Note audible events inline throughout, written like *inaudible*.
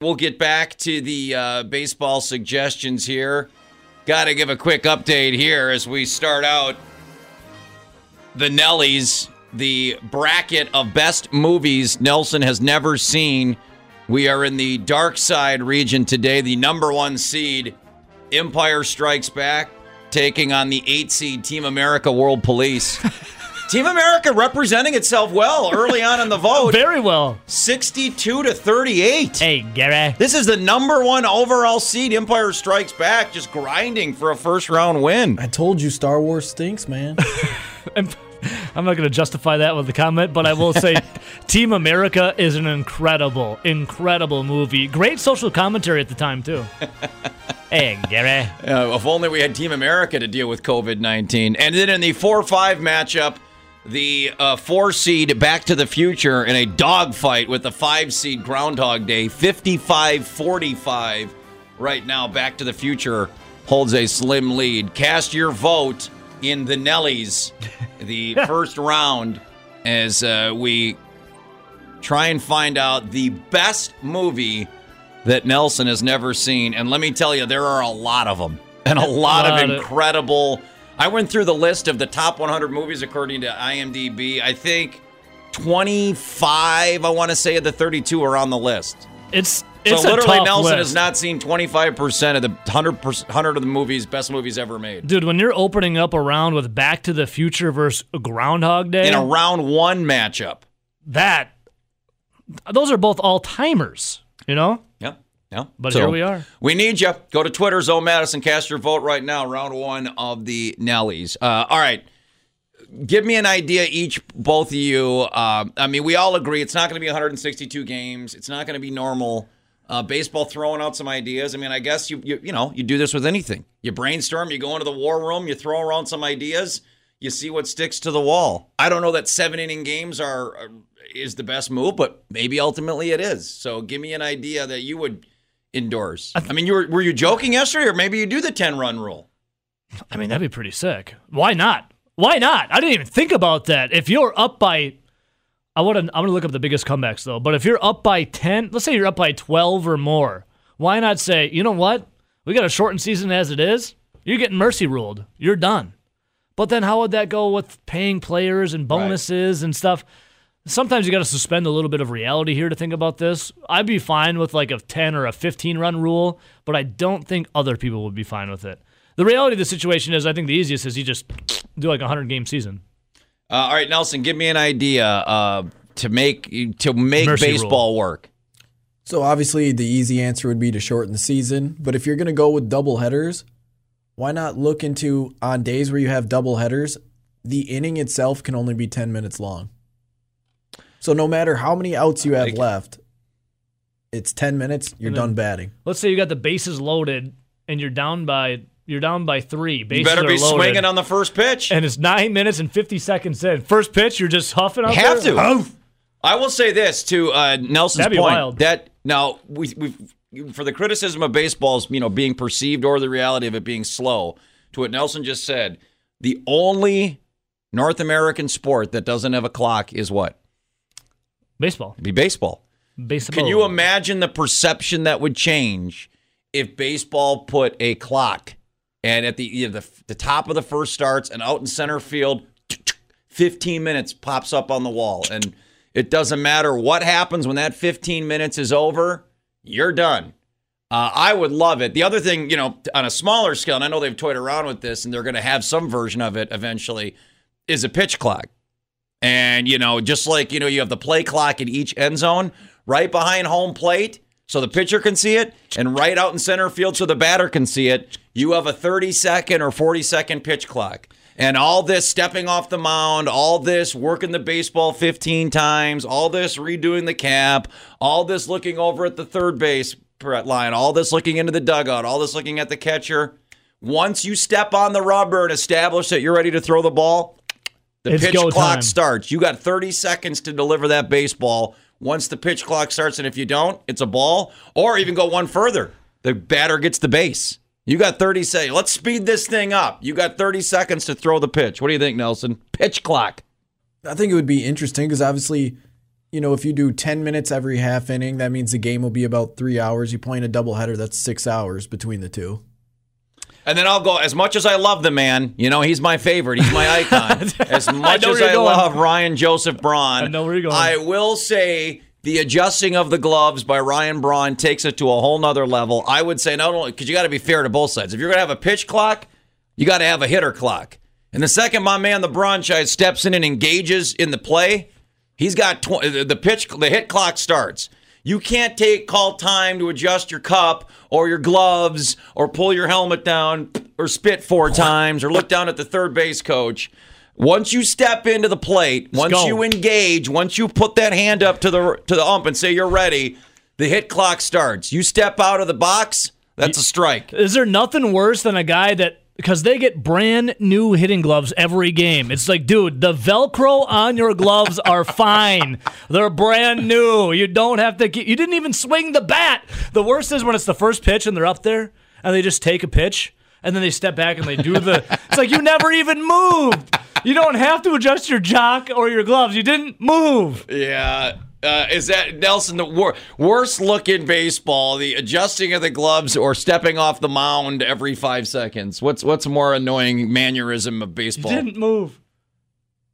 We'll get back to the uh, baseball suggestions here. Got to give a quick update here as we start out the Nellies, the bracket of best movies Nelson has never seen. We are in the dark side region today. The number one seed, Empire Strikes Back, taking on the eight seed Team America World Police. *laughs* Team America representing itself well early on in the *laughs* vote. Very well. 62 to 38. Hey, Gary. This is the number one overall seed. Empire Strikes Back, just grinding for a first round win. I told you Star Wars stinks, man. *laughs* I'm, I'm not going to justify that with a comment, but I will say *laughs* Team America is an incredible, incredible movie. Great social commentary at the time, too. hey, Gary. Uh, if only we had Team America to deal with COVID 19. And then in the 4 5 matchup, the uh, four seed Back to the Future in a dogfight with the five seed Groundhog Day, 55 45. Right now, Back to the Future holds a slim lead. Cast your vote in the Nellies, the *laughs* first round, as uh, we try and find out the best movie that Nelson has never seen. And let me tell you, there are a lot of them and a lot, Lot of of- incredible. I went through the list of the top 100 movies according to IMDb. I think 25, I want to say, of the 32 are on the list. It's it's so literally, Nelson list. has not seen 25% of the 100, 100 of the movies, best movies ever made. Dude, when you're opening up a round with Back to the Future versus Groundhog Day, In a round one matchup. that those are both all timers, you know? Yeah. But here we are. We need you. Go to Twitter, Zoe Madison. Cast your vote right now. Round one of the Nellies. Uh, all right. Give me an idea each, both of you. Uh, I mean, we all agree it's not going to be 162 games. It's not going to be normal. Uh, baseball throwing out some ideas. I mean, I guess you, you you know you do this with anything. You brainstorm. You go into the war room. You throw around some ideas. You see what sticks to the wall. I don't know that seven inning games are are- is the best move, but maybe ultimately it is. So give me an idea that you would endorse. I mean, you were were you joking yesterday, or maybe you do the ten run rule? I mean, that'd be pretty sick. Why not? Why not? I didn't even think about that. If you're up by I want to I'm to look up the biggest comebacks though, but if you're up by 10, let's say you're up by 12 or more, why not say, "You know what? We got a shortened season as it is. You're getting mercy ruled. You're done." But then how would that go with paying players and bonuses and stuff? Sometimes you got to suspend a little bit of reality here to think about this. I'd be fine with like a 10 or a 15 run rule, but I don't think other people would be fine with it. The reality of the situation is, I think the easiest is you just *sniffs* do like a 100 game season. Uh, all right, Nelson, give me an idea uh, to make to make Mercy baseball work. so obviously the easy answer would be to shorten the season, but if you're going to go with double headers, why not look into on days where you have double headers, the inning itself can only be 10 minutes long. So no matter how many outs you have Like- left, it's 10 minutes, you're And done batting. Let's say you got the bases loaded and you're down by you're down by three. You Bases better are be loaded, swinging on the first pitch. and it's nine minutes and 50 seconds in. First pitch, you're just huffing out You have there. to. Huff. I will say this to uh, Nelson's That'd be point wild. that now we we for the criticism of baseball's you know being perceived or the reality of it being slow. To what Nelson just said, the only North American sport that doesn't have a clock is what? Baseball. It'd be baseball. Baseball. Can you imagine the perception that would change if baseball put a clock and at the you know, the, the top of the first starts and out in center field, 15 minutes pops up on the wall and it doesn't matter what happens when that 15 minutes is over, you're done. Uh, I would love it. The other thing, you know, on a smaller scale, and I know they've toyed around with this and they're going to have some version of it eventually, is a pitch clock. And, you know, just like, you know, you have the play clock in each end zone, right behind home plate so the pitcher can see it, and right out in center field so the batter can see it, you have a 30 second or 40 second pitch clock. And all this stepping off the mound, all this working the baseball 15 times, all this redoing the cap, all this looking over at the third base line, all this looking into the dugout, all this looking at the catcher. Once you step on the rubber and establish that you're ready to throw the ball, the It's pitch clock time. starts. You got 30 seconds to deliver that baseball. Once the pitch clock starts, and if you don't, it's a ball. Or even go one further. The batter gets the base. You got 30 seconds. Let's speed this thing up. You got 30 seconds to throw the pitch. What do you think, Nelson? Pitch clock. I think it would be interesting because obviously you know, if you do 10 minutes every half inning, that means the game will be about three hours. You play in a doubleheader, that's six hours between the two. And then I'll go, as much as I love the man, you know, he's my favorite. He's my *laughs* icon. As much know as I going. love Ryan Joseph Braun, I know where you're going. I will say the adjusting of the gloves by Ryan Braun takes it to a whole nother level. I would say not only, because you got to be fair to both sides. If you're going to have a pitch clock, you got to have a hitter clock. And the second my man, the Bronchite, steps in and engages in the play, he's got tw- the pitch, the hit clock starts. You can't take call time to adjust your cup or your gloves or pull your helmet down or spit four times or look down at the third base coach. Once you step into the plate, once go. you engage, once you put that hand up to the to the ump and say you're ready, the hit clock starts. You step out of the box, that's a strike. Is there nothing worse than a guy that because they get brand new hitting gloves every game? It's like, dude, the Velcro on your gloves are *laughs* fine. They're brand new. You don't have to. Get, you didn't even swing the bat. The worst is when it's the first pitch and they're up there and they just take a pitch and then they step back and they do the. it's like you never even moved. You don't have to adjust your jock or your gloves. You didn't move. Yeah. Uh, is that Nelson the wor- worst look in baseball? The adjusting of the gloves or stepping off the mound every five seconds? What's what's more annoying mannerism of You baseball? didn't move.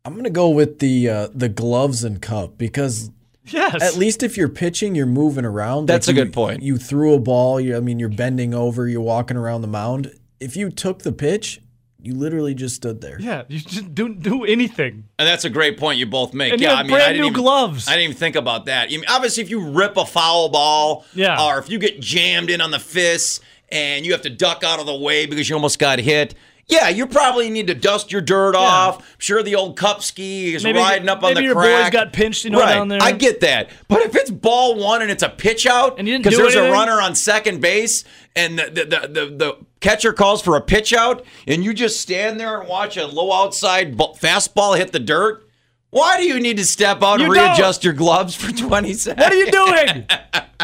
I'm gonna go with the uh, the gloves and cup because Yes. at least if you're pitching, you're moving around. That's Like a you- good point. You threw a ball. You, I mean, you're bending over. You're walking around the mound. If you took the pitch, you literally just stood there. yeah, you just don't do anything. And that's a great point you both make. And you yeah, have I mean, brand I didn't new even, gloves. I didn't even think about that. I mean, obviously, if you rip a foul ball, Yeah. or if you get jammed in on the fists and you have to duck out of the way because you almost got hit. Yeah, you probably need to dust your dirt off. I'm sure the old cup ski is Maybe- riding up on maybe the your crack. boys got pinched, you know, right. down there. I get that. But if it's ball one and it's a pitch out, And you didn't because do there's a runner on second base and the, the, the, the, the catcher calls for a pitch out and you just stand there and watch a low outside b- fastball hit the dirt, why do you need to step out and You don't. readjust your gloves for 20 seconds? What are you doing?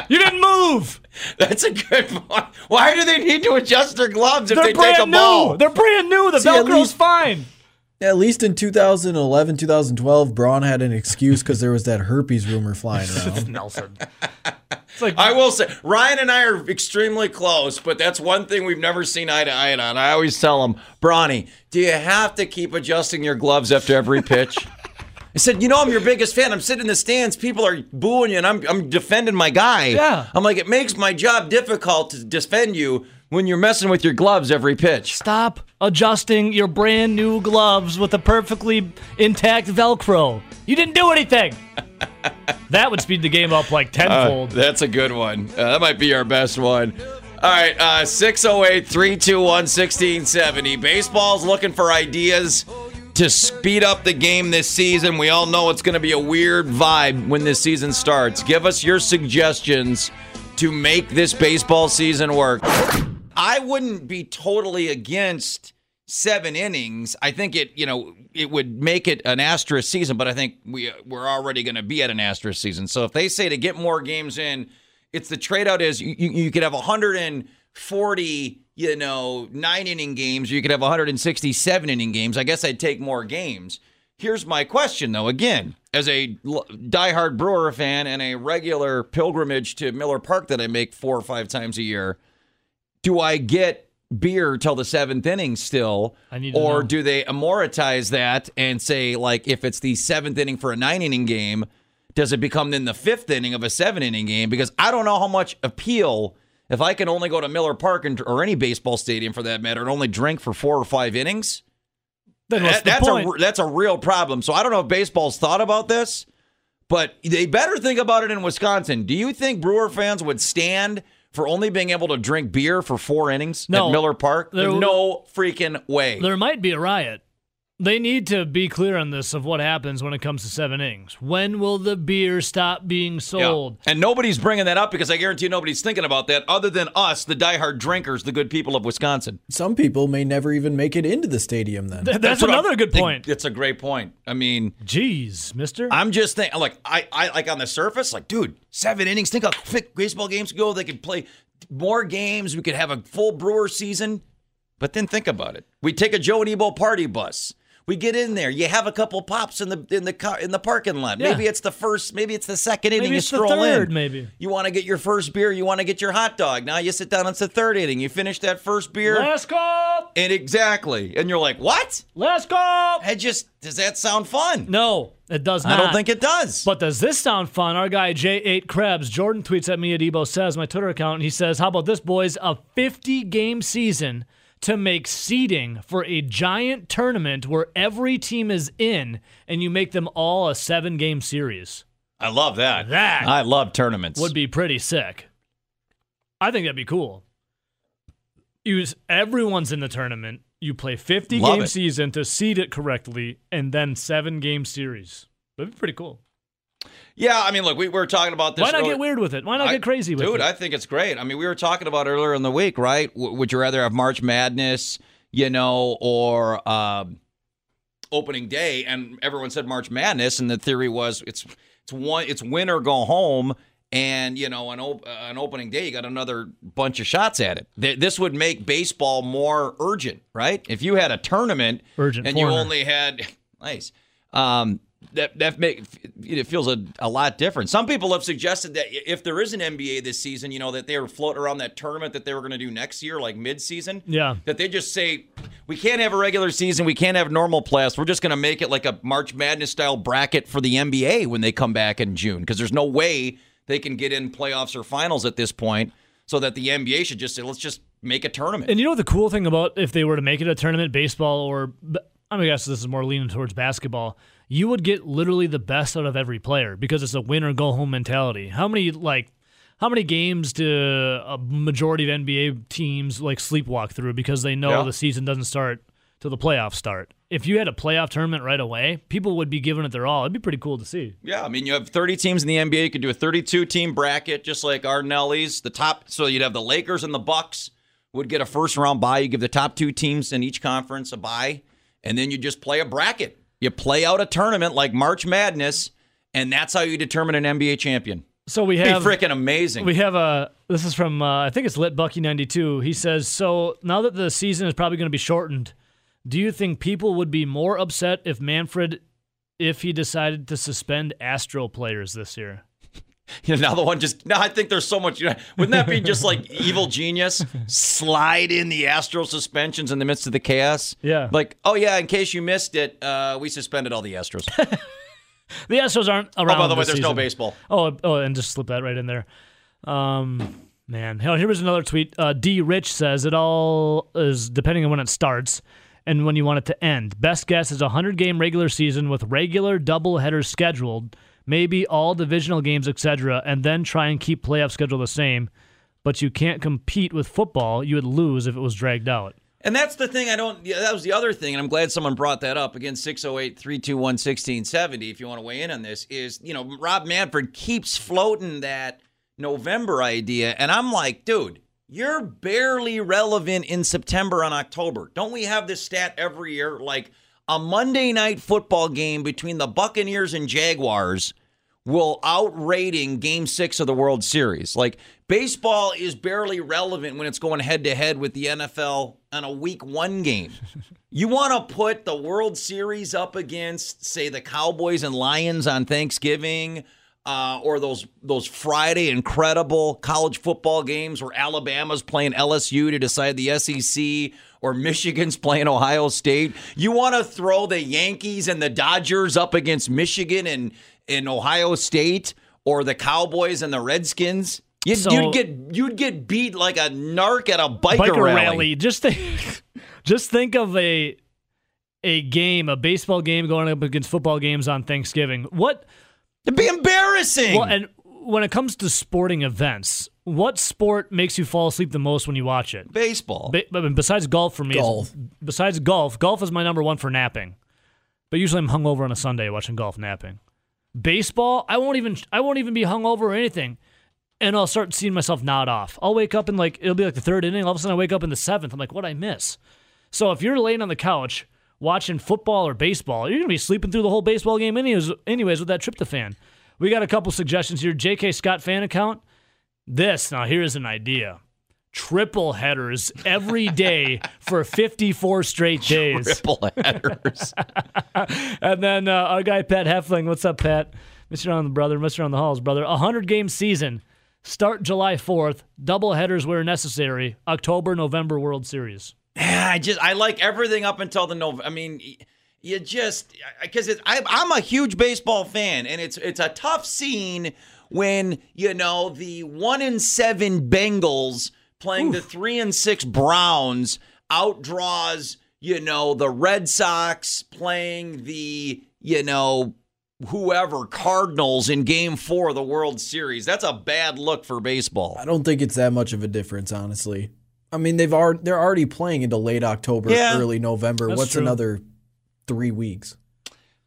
you didn't move. *laughs* That's a good point. Why do they need to adjust their gloves if They're they take a brand new. ball? They're brand new. The See, Velcro's least- fine. At least in 2011, 2012, Braun had an excuse because there was that herpes rumor flying *laughs* around. Nelson. Like I will say, Ryan and I are extremely close, but that's one thing we've never seen eye to eye on. I always tell him, Bronny, do you have to keep adjusting your gloves after every pitch? *laughs* I said, you know, I'm your biggest fan. I'm sitting in the stands. People are booing you, and I'm, I'm defending my guy. Yeah. I'm like, it makes my job difficult to defend you when you're messing with your gloves every pitch. stop adjusting your brand new gloves with a perfectly intact Velcro. You didn't do anything. *laughs* that would speed the game up like tenfold. That's a good one. Uh, that might be our best one. All right, uh, 608 321 1670. Baseball's looking for ideas to speed up the game this season. We all know it's going to be a weird vibe when this season starts. Give us your suggestions to make this baseball season work. I wouldn't be totally against seven innings. I think it, you know, it would make it an asterisk season, but I think we we're already going to be at an asterisk season. So if they say to get more games in, it's the trade out is you, you, could have 140, you know, nine inning games, or you could have 167 inning games. I guess I'd take more games. Here's my question, though. Again, as a diehard Brewer fan and a regular pilgrimage to Miller Park that I make four or five times a year, do I get beer till the seventh inning still? I need to or know. do they amortize that and say, like, if it's the seventh inning for a nine inning game, does it become then the fifth inning of a seven inning game? Because I don't know how much appeal if I can only go to Miller Park and, or any baseball stadium for that matter and only drink for four or five innings. then what's That- that's point? a that's a real problem. So I don't know if baseball's thought about this, but they better think about it in Wisconsin. Do you think Brewer fans would stand for only being able to drink beer for four innings No. at Miller Park? There- no freaking way. there might be a riot. They need to be clear on this of what happens when it comes to seven innings. When will the beer stop being Yeah. sold? And nobody's bringing that up because I guarantee you nobody's thinking about that other than us, the diehard drinkers, the good people of Wisconsin. Some people may never even make it into the stadium then. Th- That's, what I'm- another good point. It's a great point. I mean, Jeez, mister. I'm just thinking, like, I, I like on the surface, like, dude, seven innings. Think how quick baseball games go. They could play more games. We could have a full Brewer season. But then think about it. We take a Joe and Ebo party bus. We get in there. You have a couple pops in the in the car in the parking lot. Yeah. Maybe it's the first. Maybe it's the second inning. Maybe you it's the stroll third, in. maybe. You want to get your first beer. You want to get your hot dog. Now you sit down. It's the third inning. You finish that first beer. Let's go. and exactly. And you're like, what? Let's go. I just does that sound fun? No, it does not. I don't think it does. But does this sound fun? Our guy J8 Krebs, Jordan tweets at me at Ebo says, my Twitter account, and he says, How about this, boys? A 50 game season to make seeding for a giant tournament where every team is in and you make them all a seven game series. I love that. That I love tournaments. Would be pretty sick. I think that'd be cool. Use everyone's in the tournament. You play 50 Love game it. season to seed it correctly, and then seven game series. That'd be pretty cool. Yeah, I mean, look, we were talking about this. Why not earlier- get weird with it? Why not I- get crazy with dude, it? Dude, I think it's great. I mean, we were talking about earlier in the week, right? W- would you rather have March Madness, you know, or um, opening day? And everyone said March Madness, and the theory was it's it's one it's win or go home. And you know, an op- uh, an opening day, you got another bunch of shots at it. Th- This would make baseball more urgent, right? If you had a tournament Urgent and you only had *laughs* nice, um, that that make it feels a, a lot different. Some people have suggested that if there is an NBA this season, you know, that they were floating around that tournament that they were going to do next year, like mid-season. Yeah. That they just say we can't have a regular season, we can't have normal playoffs. We're just going to make it like a March Madness style bracket for the NBA when they come back in June because there's no way they can get in playoffs or finals at this point. So that the NBA should just say, let's just make a tournament. And you know the cool thing about if they were to make it a tournament, baseball or I mean, I guess this is more leaning towards basketball. You would get literally the best out of every player because it's a win or go home mentality. How many like how many games do a majority of NBA teams like sleepwalk through because they know Yeah. the season doesn't start till the playoffs start? If you had a playoff tournament right away, people would be giving it their all. It'd be pretty cool to see. Yeah, I mean, you have 30 teams in the NBA. You could do a 32 team bracket, just like our Nellies. The top, so you'd have the Lakers and the Bucks would get a first round bye. You give the top two teams in each conference a bye, and then you just play a bracket. You play out a tournament like March Madness, and that's how you determine an NBA champion. So we have freaking amazing. We have a. This is from uh, I think it's Lit Bucky ninety two. He says so. Now that the season is probably going to be shortened, do you think people would be more upset if Manfred, if he decided to suspend Astro players this year? *laughs* You know, now the one just now I think there's so much. You know, wouldn't that be just like *laughs* evil genius? Slide in the Astro suspensions in the midst of the chaos. Yeah. Like, oh yeah, in case you missed it, uh, we suspended all the Astros. *laughs* The Astros aren't oh, around. by the way, there's no baseball. Oh, oh, and just slip that right in there. Um, man, Hell, here was another tweet. Uh, D. Rich says it all is depending on when it starts and when you want it to end. Best guess is a hundred game regular season with regular double headers scheduled, maybe all divisional games, etc., and then try and keep playoff schedule the same. But you can't compete with football. You would lose if it was dragged out. And that's the thing I don't, that was the other thing. And I'm glad someone brought that up. Again, 608 321 1670, if you want to weigh in on this, is, you know, Rob Manfred keeps floating that November idea. And I'm like, dude, you're barely relevant in September and October. Don't we have this stat every year? Like a Monday night football game between the Buccaneers and Jaguars will outrating game six of the World Series. Like baseball is barely relevant when it's going head to head with the NFL on a week one game. *laughs* You want to put the World Series up against, say, the Cowboys and Lions on Thanksgiving, uh, or those those Friday incredible college football games where Alabama's playing LSU to decide the SEC, or Michigan's playing Ohio State. You want to throw the Yankees and the Dodgers up against Michigan and in Ohio State, or the Cowboys and the Redskins. You'd, So- you'd get you'd get beat like a narc at a biker, Biker rally. rally. Just think, *laughs* just think of a a game, a baseball game going up against football games on Thanksgiving. What? It'd be embarrassing. Well, and when it comes to sporting events, what sport makes you fall asleep the most when you watch it? Baseball. Ba- besides golf for me, Golf. besides golf, golf is my number one for napping. But usually I'm hungover on a Sunday watching golf napping. Baseball, I won't even I won't even be hungover or anything, and I'll start seeing myself nod off. I'll wake up in like it'll be like the third inning. All of a sudden, I wake up in the seventh. I'm like, what I miss? So if you're laying on the couch watching football or baseball, you're gonna be sleeping through the whole baseball game anyways. Anyways, with that tryptophan, we got a couple suggestions here. J.K. Scott fan account. This now here is an idea. Triple headers every day for 54 straight days. Triple headers. *laughs* And then uh, our guy Pat Heffling, what's up, Pat? Mr. on the brother, Mr. on the halls, brother. A hundred game season. Start July 4th. Double headers where necessary. October, November World Series. I just I like everything up until the November. I mean, you just because I'm a huge baseball fan, and it's it's a tough scene when you know the one in seven Bengals playing the three and six Browns outdraws you know the Red Sox playing the you know whoever Cardinals in Game Four of the World Series. That's a bad look for baseball. I don't think it's that much of a difference, honestly. I mean, they've already they're already playing into late October, Yeah. early November. What's true. another three weeks?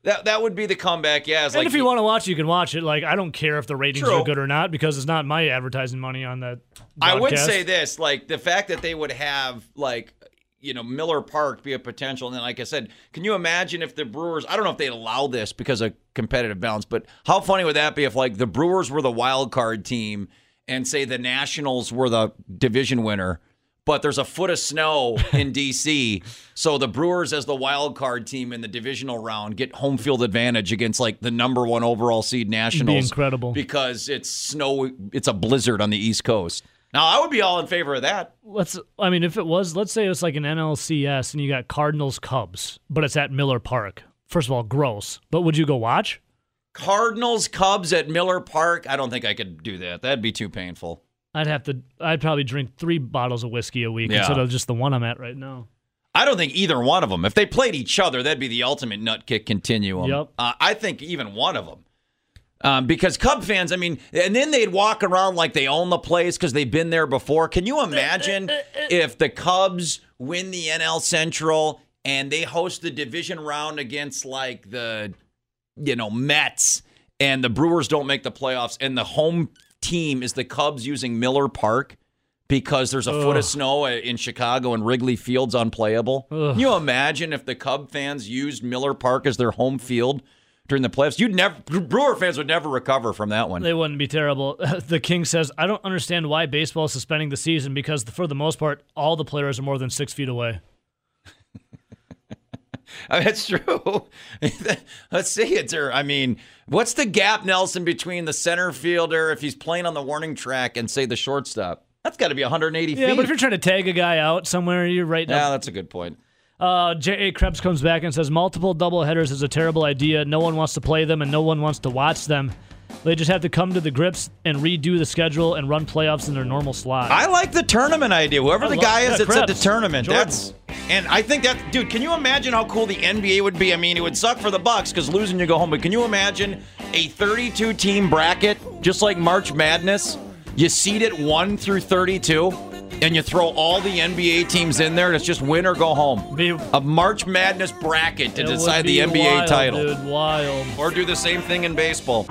That that would be the comeback. Yeah, And like if you want to watch, you can watch it. Like I don't care if the ratings True. are good or not because it's not my advertising money on that. I would say this, like the fact that they would have like you know Miller Park be a potential, and then like I said, can you imagine if the Brewers? I don't know if they'd allow this because of competitive balance, but how funny would that be if like the Brewers were the wild card team and say the Nationals were the division winner? But there's a foot of snow in *laughs* DC, so the Brewers, as the wild card team in the divisional round, get home field advantage against like the number one overall seed Nationals. incredible. because it's snow. It's a blizzard on the East Coast. Now I would be all in favor of that. let's. I mean, if it was, let's say it's like an NLCS and you got Cardinals Cubs, but it's at Miller Park. First of all, gross. But would you go watch? Cardinals Cubs at Miller Park. I don't think I could do that. That'd be too painful. I'd have to. I'd probably drink three bottles of whiskey a week Yeah. instead of just the one I'm at right now. I don't think either one of them. If they played each other, that'd be the ultimate nut kick continuum. Yep. Uh, I think even one of them. Um, because Cub fans, I mean, and then they'd walk around like they own the place because they've been there before. Can you imagine *laughs* if the Cubs win the NL Central and they host the division round against like the, you know, Mets and the Brewers don't make the playoffs and the home team is the Cubs using Miller Park because there's a foot of snow in Chicago and Wrigley Field's unplayable? Can you imagine if the Cub fans used Miller Park as their home field during the playoffs? You'd never Brewer fans would never recover from that one. They wouldn't be terrible. *laughs* the King says, I don't understand why baseball is suspending the season because, for the most part, all the players are more than six feet away. I *laughs* mean, that's true. *laughs* Let's see it there. I mean, what's the gap, Nelson, between the center fielder if he's playing on the warning track and say the shortstop? That's got to be 180 Yeah, feet. but if you're trying to tag a guy out somewhere, you're right yeah, that's a good point. Uh, J.A. Krebs comes back and says multiple doubleheaders is a terrible idea. No one wants to play them and no one wants to watch them. They just have to come to the grips and redo the schedule and run playoffs in their normal slot. I like the tournament idea. Whoever I the guy is that's at the tournament, Jordan. that's and I think that dude. Can you imagine how cool the NBA would be? I mean, it would suck for the Bucks because losing you go home. But can you imagine a 32 team bracket just like March Madness? You seed it one through 32, and you throw all the NBA teams in there, and it's just win or go home. Be- A March Madness bracket to decide the NBA wild, title Dude, wild. or do the same thing in baseball.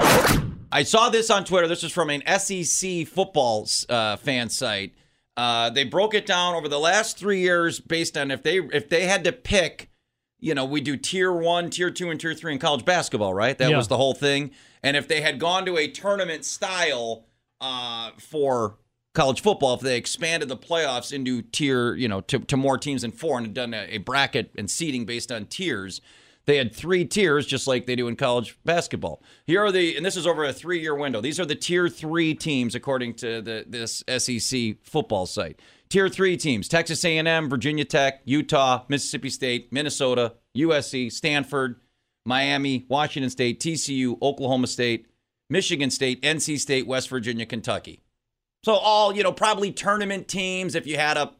I saw this on Twitter. This is from an SEC football uh, fan site. Uh, they broke it down over the last three years based on if they if they had to pick. You know, we do tier one, tier two, and tier three in college basketball, right? That Yeah. was the whole thing. And if they had gone to a tournament style uh, for college football, if they expanded the playoffs into tier, you know, to, to more teams than four and had done a, a bracket and seeding based on tiers, they had three tiers just like they do in college basketball. Here are the, and this is over a three year window. These are the tier three teams according to the this SEC football site. Tier three teams: Texas A&M, Virginia Tech, Utah, Mississippi State, Minnesota, USC, Stanford, Miami, Washington State, TCU, Oklahoma State, Michigan State, NC State, West Virginia, Kentucky. So all, you know, probably tournament teams if you had a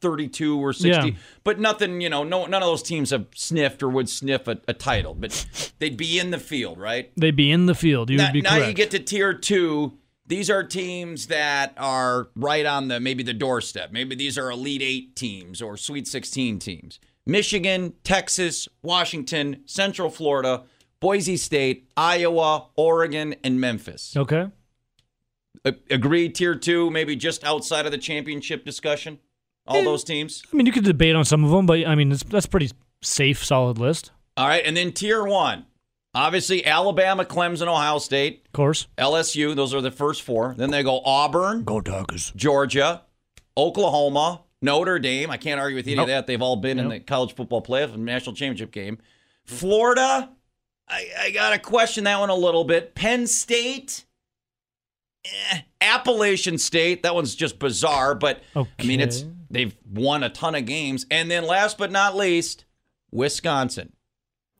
32 or 60, Yeah. but nothing, you know, no none of those teams have sniffed or would sniff a, a title, but they'd be in the field, right? They'd be in the field. You Now, would be now correct. you get to tier 2. These are teams that are right on the maybe the doorstep. Maybe these are Elite 8 teams or Sweet 16 teams. Michigan, Texas, Washington, Central Florida, Boise State, Iowa, Oregon, and Memphis. okay. A- Agreed, tier two, maybe just outside of the championship discussion. All eh, those teams. I mean, you could debate on some of them, but I mean, it's, that's pretty safe, solid list. All right, and then tier one. Obviously, Alabama, Clemson, Ohio State, Of course. LSU. Those are the first four. Then they go Auburn, Go Doggers. Georgia, Oklahoma, Notre Dame. I can't argue with any Nope. of that. They've all been in the college football playoff and national championship game. Florida, I, I got to question that one a little bit. Penn State, eh. Appalachian State, that one's just bizarre, but I mean, it's they've won a ton of games. And then last but not least, Wisconsin.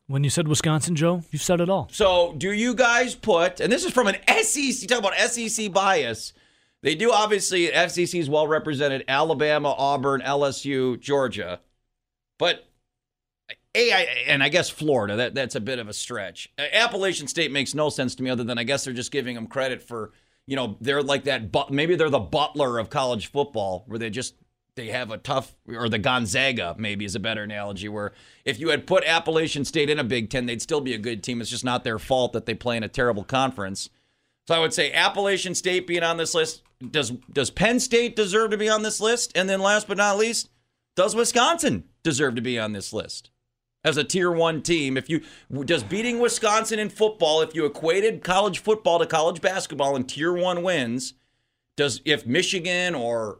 When you said Wisconsin, Joe, you said it all. So, do you guys put, and this is from an *laughs* SEC, talk about SEC bias. They do obviously, SEC is well represented Alabama, Auburn, LSU, Georgia. But, a, I, and I guess Florida, that, that's a bit of a stretch. Appalachian State makes no sense to me other than I guess they're just giving them credit for, you know, they're like that, but maybe they're the Butler of college football where they just, they have a tough, or the Gonzaga maybe is a better analogy, where if you had put Appalachian State in a Big Ten, they'd still be a good team. It's just not their fault that they play in a terrible conference. So I would say Appalachian State being on this list. Does does Penn State deserve to be on this list? And then last but not least, does Wisconsin deserve to be on this list as a tier one team? If you does beating Wisconsin in football, if you equated college football to college basketball and tier one wins, does if Michigan or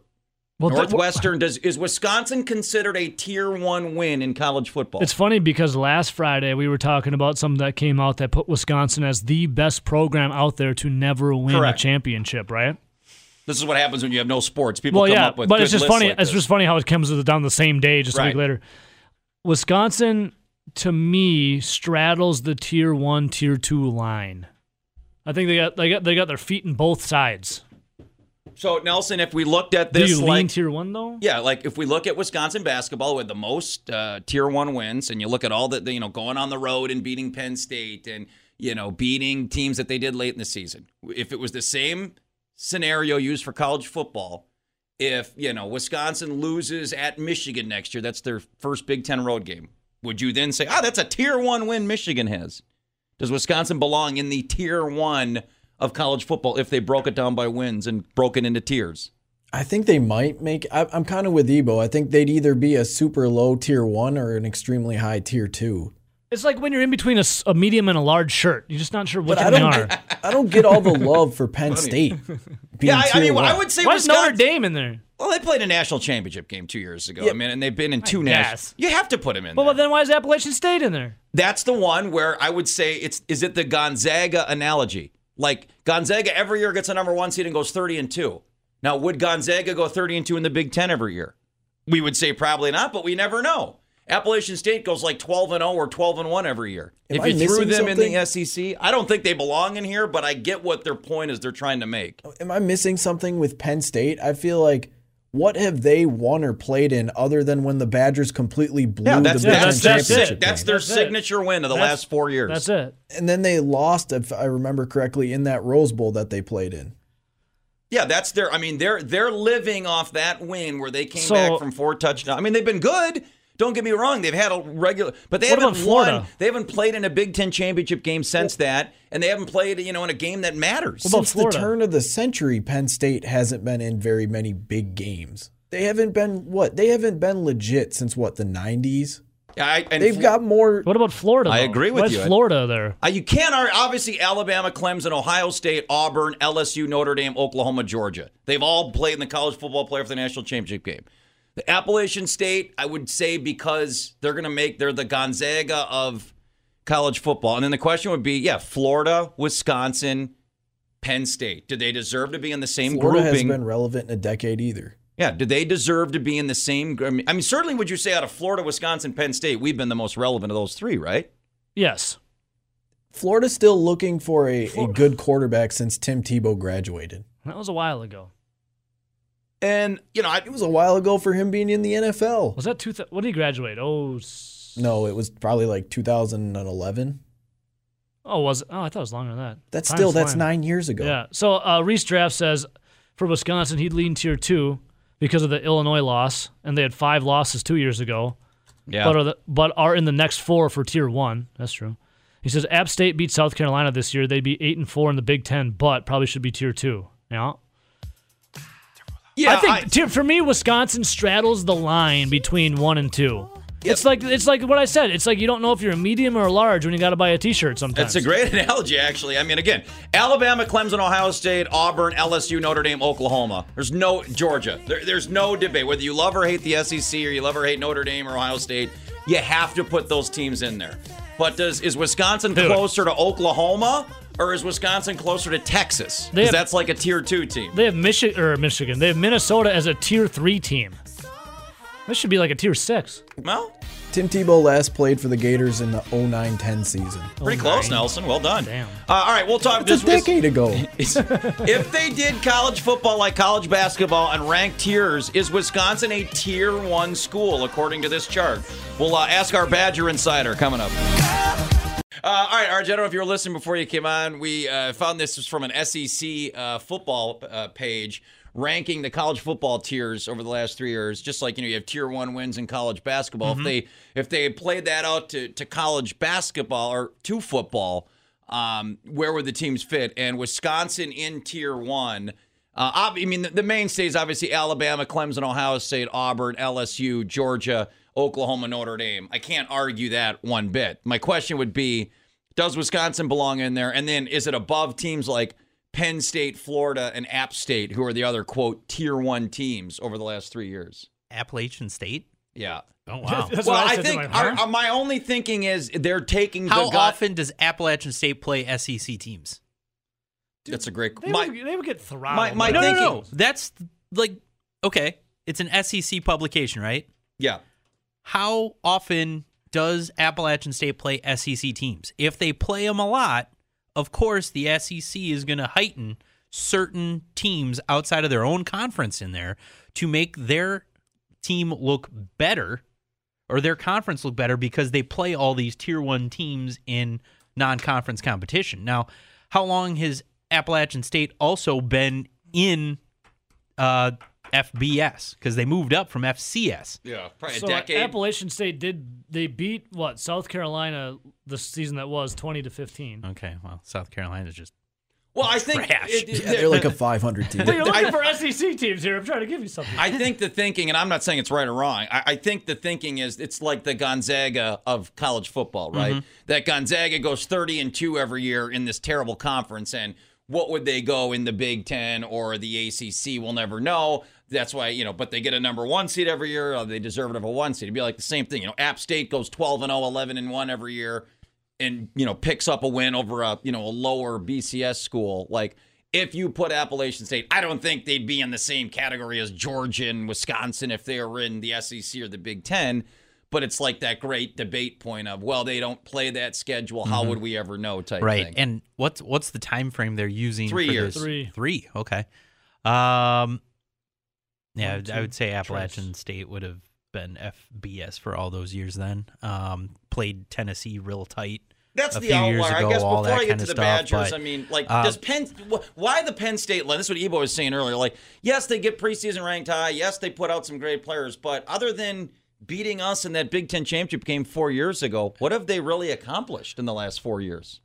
Well, Northwestern does is Wisconsin considered a tier one win in college football? It's funny because last Friday we were talking about something that came out that put Wisconsin as the best program out there to never win Correct. a championship, right? this is what happens when you have no sports. People Well, come yeah, up with but it's just funny. like it's just funny how it comes down the same day, just a week later. Wisconsin, to me, straddles the tier one, tier two line. I think they got they got they got their feet in both sides. So Nelson, if we looked at Do this, you lean like, tier one though? yeah, like if we look at Wisconsin basketball with the most uh, tier one wins, and you look at all the, the, you know going on the road and beating Penn State, and you know beating teams that they did late in the season. If it was the same scenario used for college football, if you know Wisconsin loses at Michigan next year, that's their first Big Ten road game. Would you then say, ah, that's a tier one win Michigan has? Does Wisconsin belong in the tier one of college football if they broke it down by wins and broke it into tiers? I think they might make. I, I'm kind of with Ebo. I think they'd either be a super low tier one or an extremely high tier two. It's like when you're in between a medium and a large shirt. You're just not sure which But I one they don't. are. I don't get all the love for Penn State. *laughs* Being Yeah, I, I tier mean, I would say Why is Wisconsin. Notre Dame in there? Well, they played a national championship game two years ago. Yeah. I mean, and they've been in two guess. national. You have to put them in. Well, there. then why is Appalachian State in there? That's the one where I would say it's. Is it the Gonzaga analogy? Like Gonzaga every year gets a number one seed and goes thirty and two. Now, would Gonzaga go thirty and two in the Big Ten every year? We would say probably not, but we never know. Appalachian State goes like twelve and zero or twelve and one every year. Am if I you threw missing them in the SEC, I don't think they belong in here. But I get what their point is. They're trying to make. Oh, am I missing something with Penn State? I feel like what have they won or played in other than when the Badgers completely blew Yeah, that's the Big that's, Ten that's, championship it. That's game? their That's it. signature win of the That's- last four years. That's it. and then they lost, if I remember correctly, in that Rose Bowl that they played in. Yeah, that's their. I mean, they're they're living off that win where they came So- back from four touchdowns. I mean, they've been good. Don't get me wrong; they've had a regular, but they What haven't about won. They haven't played in a Big Ten championship game since that, and they haven't played, you know, in a game that matters. What about Since the turn of the century, Penn State hasn't been in very many big games. They haven't been what? They haven't been legit since what the '90s. I, and They've Fl- got more. What about Florida? I agree with Why's you. Florida there? Uh, you can't argue. Obviously, Alabama, Clemson, Ohio State, Auburn, LSU, Notre Dame, Oklahoma, Georgia. They've all played in the college football player for the national championship game. The Appalachian State, I would say, because they're going to make they're the Gonzaga of college football. And then the question would be, yeah, Florida, Wisconsin, Penn State. Do they deserve to be in the same group? Florida grouping? hasn't been relevant in a decade either. yeah, do they deserve to be in the same? I mean, I mean, certainly, would you say out of Florida, Wisconsin, Penn State, we've been the most relevant of those three, right? Yes. Florida's still looking for a, a good quarterback since Tim Tebow graduated. That was a while ago. And you know, It was a while ago for him being in the NFL. Was that two? Th- when did he graduate? Oh, s- No, it was probably like 2011. oh, was it? Oh, I thought it was longer than that. That's Time's still that's flying. nine years ago. Yeah. So uh, Reese Draft says for Wisconsin, he'd lean tier two because of the Illinois loss, and they had five losses two years ago, yeah. but are the, but are in the next four for tier one. That's true. He says App State beat South Carolina this year. They'd be eight and four in the Big Ten, but probably should be tier two. Yeah. Yeah, I think tier, for me, Wisconsin straddles the line between one and two. It's like it's like what I said. It's like you don't know if you're a medium or a large when you got to buy a T-shirt. Sometimes It's a great *laughs* analogy, actually. I mean, again, Alabama, Clemson, Ohio State, Auburn, LSU, Notre Dame, Oklahoma. There's no Georgia. There, there's no debate whether you love or hate the SEC or you love or hate Notre Dame or Ohio State. You have to put those teams in there. But does is Wisconsin Dude. closer to Oklahoma or is Wisconsin closer to Texas? Because that's like a tier two team. They have Michigan or Michigan. They have Minnesota as a tier three team. This should be like a tier six. Well, Tim Tebow last played for the Gators in the 09-10 season. pretty close, Nelson. Well done. Damn. Uh, all right, we'll talk. It's a this- decade ago. *laughs* if they did college football like college basketball and ranked tiers, is Wisconsin a tier one school according to this chart? We'll uh, ask our Badger Insider coming up. Uh, all right, Arj, I don't know if you were listening before you came on. We uh, found this was from an SEC uh, football uh, page ranking the college football tiers over the last three years. Just like you know, you have tier one wins in college basketball. If they if they played that out to, to college basketball or to football, um, where would the teams fit? And Wisconsin in tier one. Uh, I mean, the, the mainstays obviously Alabama, Clemson, Ohio State, Auburn, LSU, Georgia, Oklahoma, Notre Dame. I can't argue that one bit. My question would be Does Wisconsin belong in there? And then is it above teams like Penn State, Florida, and App State, who are the other, quote, tier one teams over the last three years? Appalachian State. Yeah. Oh *laughs* wow. That's well, I I think my- our, our- my only thinking is they're taking How the gut. often does Appalachian State play SEC teams? That's a great. They, My, would, they would get throttled. my- my no, no, thinking- no. That's like okay. It's an SEC publication, right? yeah. How often does Appalachian State play SEC teams? If they play them a lot, of course the SEC is going to heighten certain teams outside of their own conference in there to make their team look better or their conference look better because they play all these tier 1 teams in non-conference competition. Now, how long has Appalachian State also been in uh, FBS because they moved up from FCS. Yeah. Probably So a uh, decade. Appalachian State did they beat what South Carolina the season that was twenty to fifteen. Okay, well, South Carolina's just well, I think. Trash. it- it- Yeah, they're like a *laughs* 500 team. Well, you're looking for SEC teams here. I'm trying to give you something. I think the thinking, and I'm not saying it's right or wrong. I, I think the thinking is it's like the Gonzaga of college football, right? That Gonzaga goes 30 and two every year in this terrible conference, and what would they go in the Big Ten or the ACC? We'll never know. That's why you know, but they get a number one seed every year. Or they deserve it of a one seed. It'd be like the same thing. You know, App State goes 12 and 0, 11 and one every year, and you know picks up a win over a you know a lower BCS school like. If you put Appalachian State, I don't think they'd be in the same category as Georgia and Wisconsin if they were in the SEC or the Big Ten. But it's like that great debate point of, well, they don't play that schedule. How would we ever know? Type right. thing. And what's what's the time frame they're using? Three for years. this? Three. Three. Okay. Um. Yeah, One, I would say Appalachian State would have been FBS for all those years. Then um, played Tennessee real tight. That's a the few outlier. I guess before I get to the stuff, Badgers, but, I mean, like, uh, does Penn? Why the Penn State line? This is what Ebo was saying earlier. Like, yes, they get preseason ranked high. Yes, they put out some great players. But other than beating us in that Big Ten championship game four years ago, what have they really accomplished in the last four years?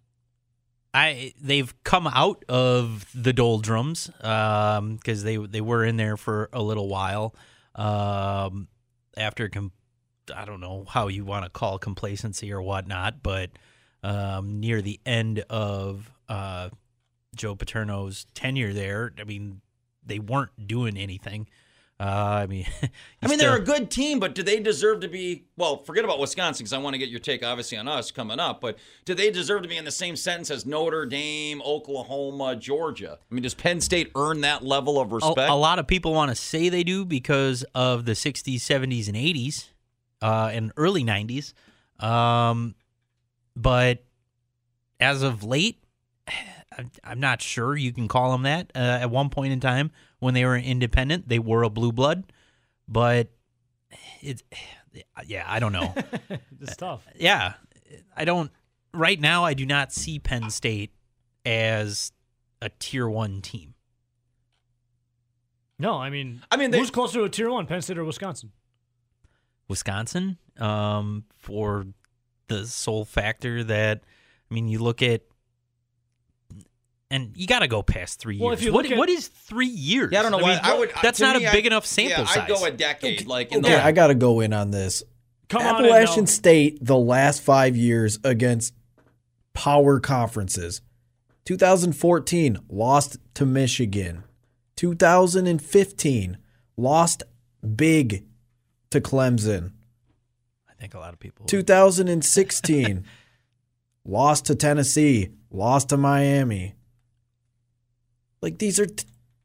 I they've come out of the doldrums because they they were in there for a little while um, after com- I don't know how you want to call complacency or whatnot, but um, near the end of uh, Joe Paterno's tenure there, I mean they weren't doing anything. Uh, I mean, *laughs* I mean, still- they're a good team, but do they deserve to be? Well, forget about Wisconsin because I want to get your take, obviously, on us coming up. But do they deserve to be in the same sentence as Notre Dame, Oklahoma, Georgia? I mean, does Penn State earn that level of a, respect? a lot of people want to say they do because of the 60s, 70s, and 80s uh, and early 90s. Um, but as of late, I'm- I'm not sure you can call them that. Uh, at one point in time, when they were independent, they were a blue blood, but it's *sighs* yeah, I don't know. *laughs* it's tough. yeah, I don't. Right now, I do not see Penn State as a tier one team. No, I mean, I mean, they- who's closer to a tier one, Penn State or Wisconsin? Wisconsin um, for the sole factor that I mean, you look at and you got to go past three Well, years. if you What, at- what is three years? Yeah, I don't know why. mean, I would. Uh, that's not me, a I- big enough sample yeah, size. I'd go a decade. Like in Okay, the I got to go in on this. Come Appalachian no. State the last five years against power conferences. 2014 lost to Michigan. 2015 lost big to Clemson. I think a lot of people. 2016 *laughs* lost to Tennessee, lost to Miami. Like these are t-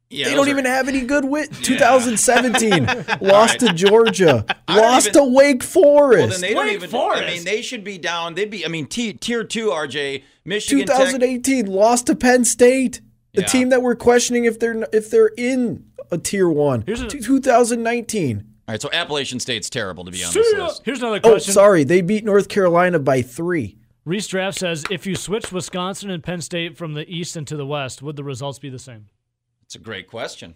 Yeah, they don't are- even have any good wit. 2017 *laughs* lost to Georgia, lost even- to Wake Forest. Well, then they don't Wake even. I mean, they should be down. They'd be. I mean, t- tier two, RJ, Michigan Tech. 2018 lost to Penn State, the Yeah. team that we're questioning if they're if they're in a tier one. Here's a- 2019. All right, so Appalachian State's terrible to be on this list. Here's another Oh, sorry, they beat North Carolina by three. Reese Draft says if you switch Wisconsin and Penn State from the east into the west, would the results be the same? It's a great question.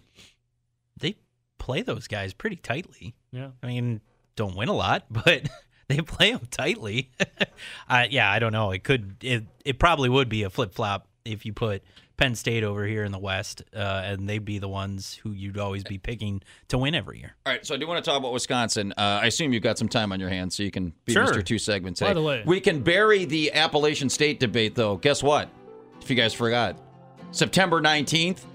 they play those guys pretty tightly. Yeah. I mean, don't win a lot, *laughs* but they play them tightly. *laughs* uh, yeah, I don't know. It could. It, it probably would be a flip flop if you put Penn State over here in the West, uh, and they'd be the ones who you'd always be picking to win every year. All right, so I do want to talk about Wisconsin. Uh, I assume you've got some time on your hands, so you can be Sure. Mr. Two segments. By the way- we can bury the Appalachian State debate, though. Guess what? If you guys forgot, September nineteenth,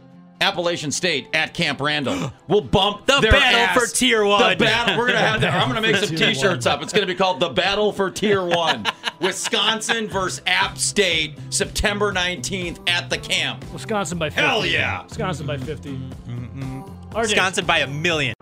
Appalachian State at Camp Randall. *gasps* We'll bump The their battle ass. for Tier One. The battle. We're gonna have. that. I'm gonna make *laughs* some T-shirts up. It's gonna be called the Battle for Tier One. *laughs* Wisconsin versus App State, September nineteenth at the camp. Wisconsin by 50. Hell yeah. Wisconsin by 50. RJ, Wisconsin by a million.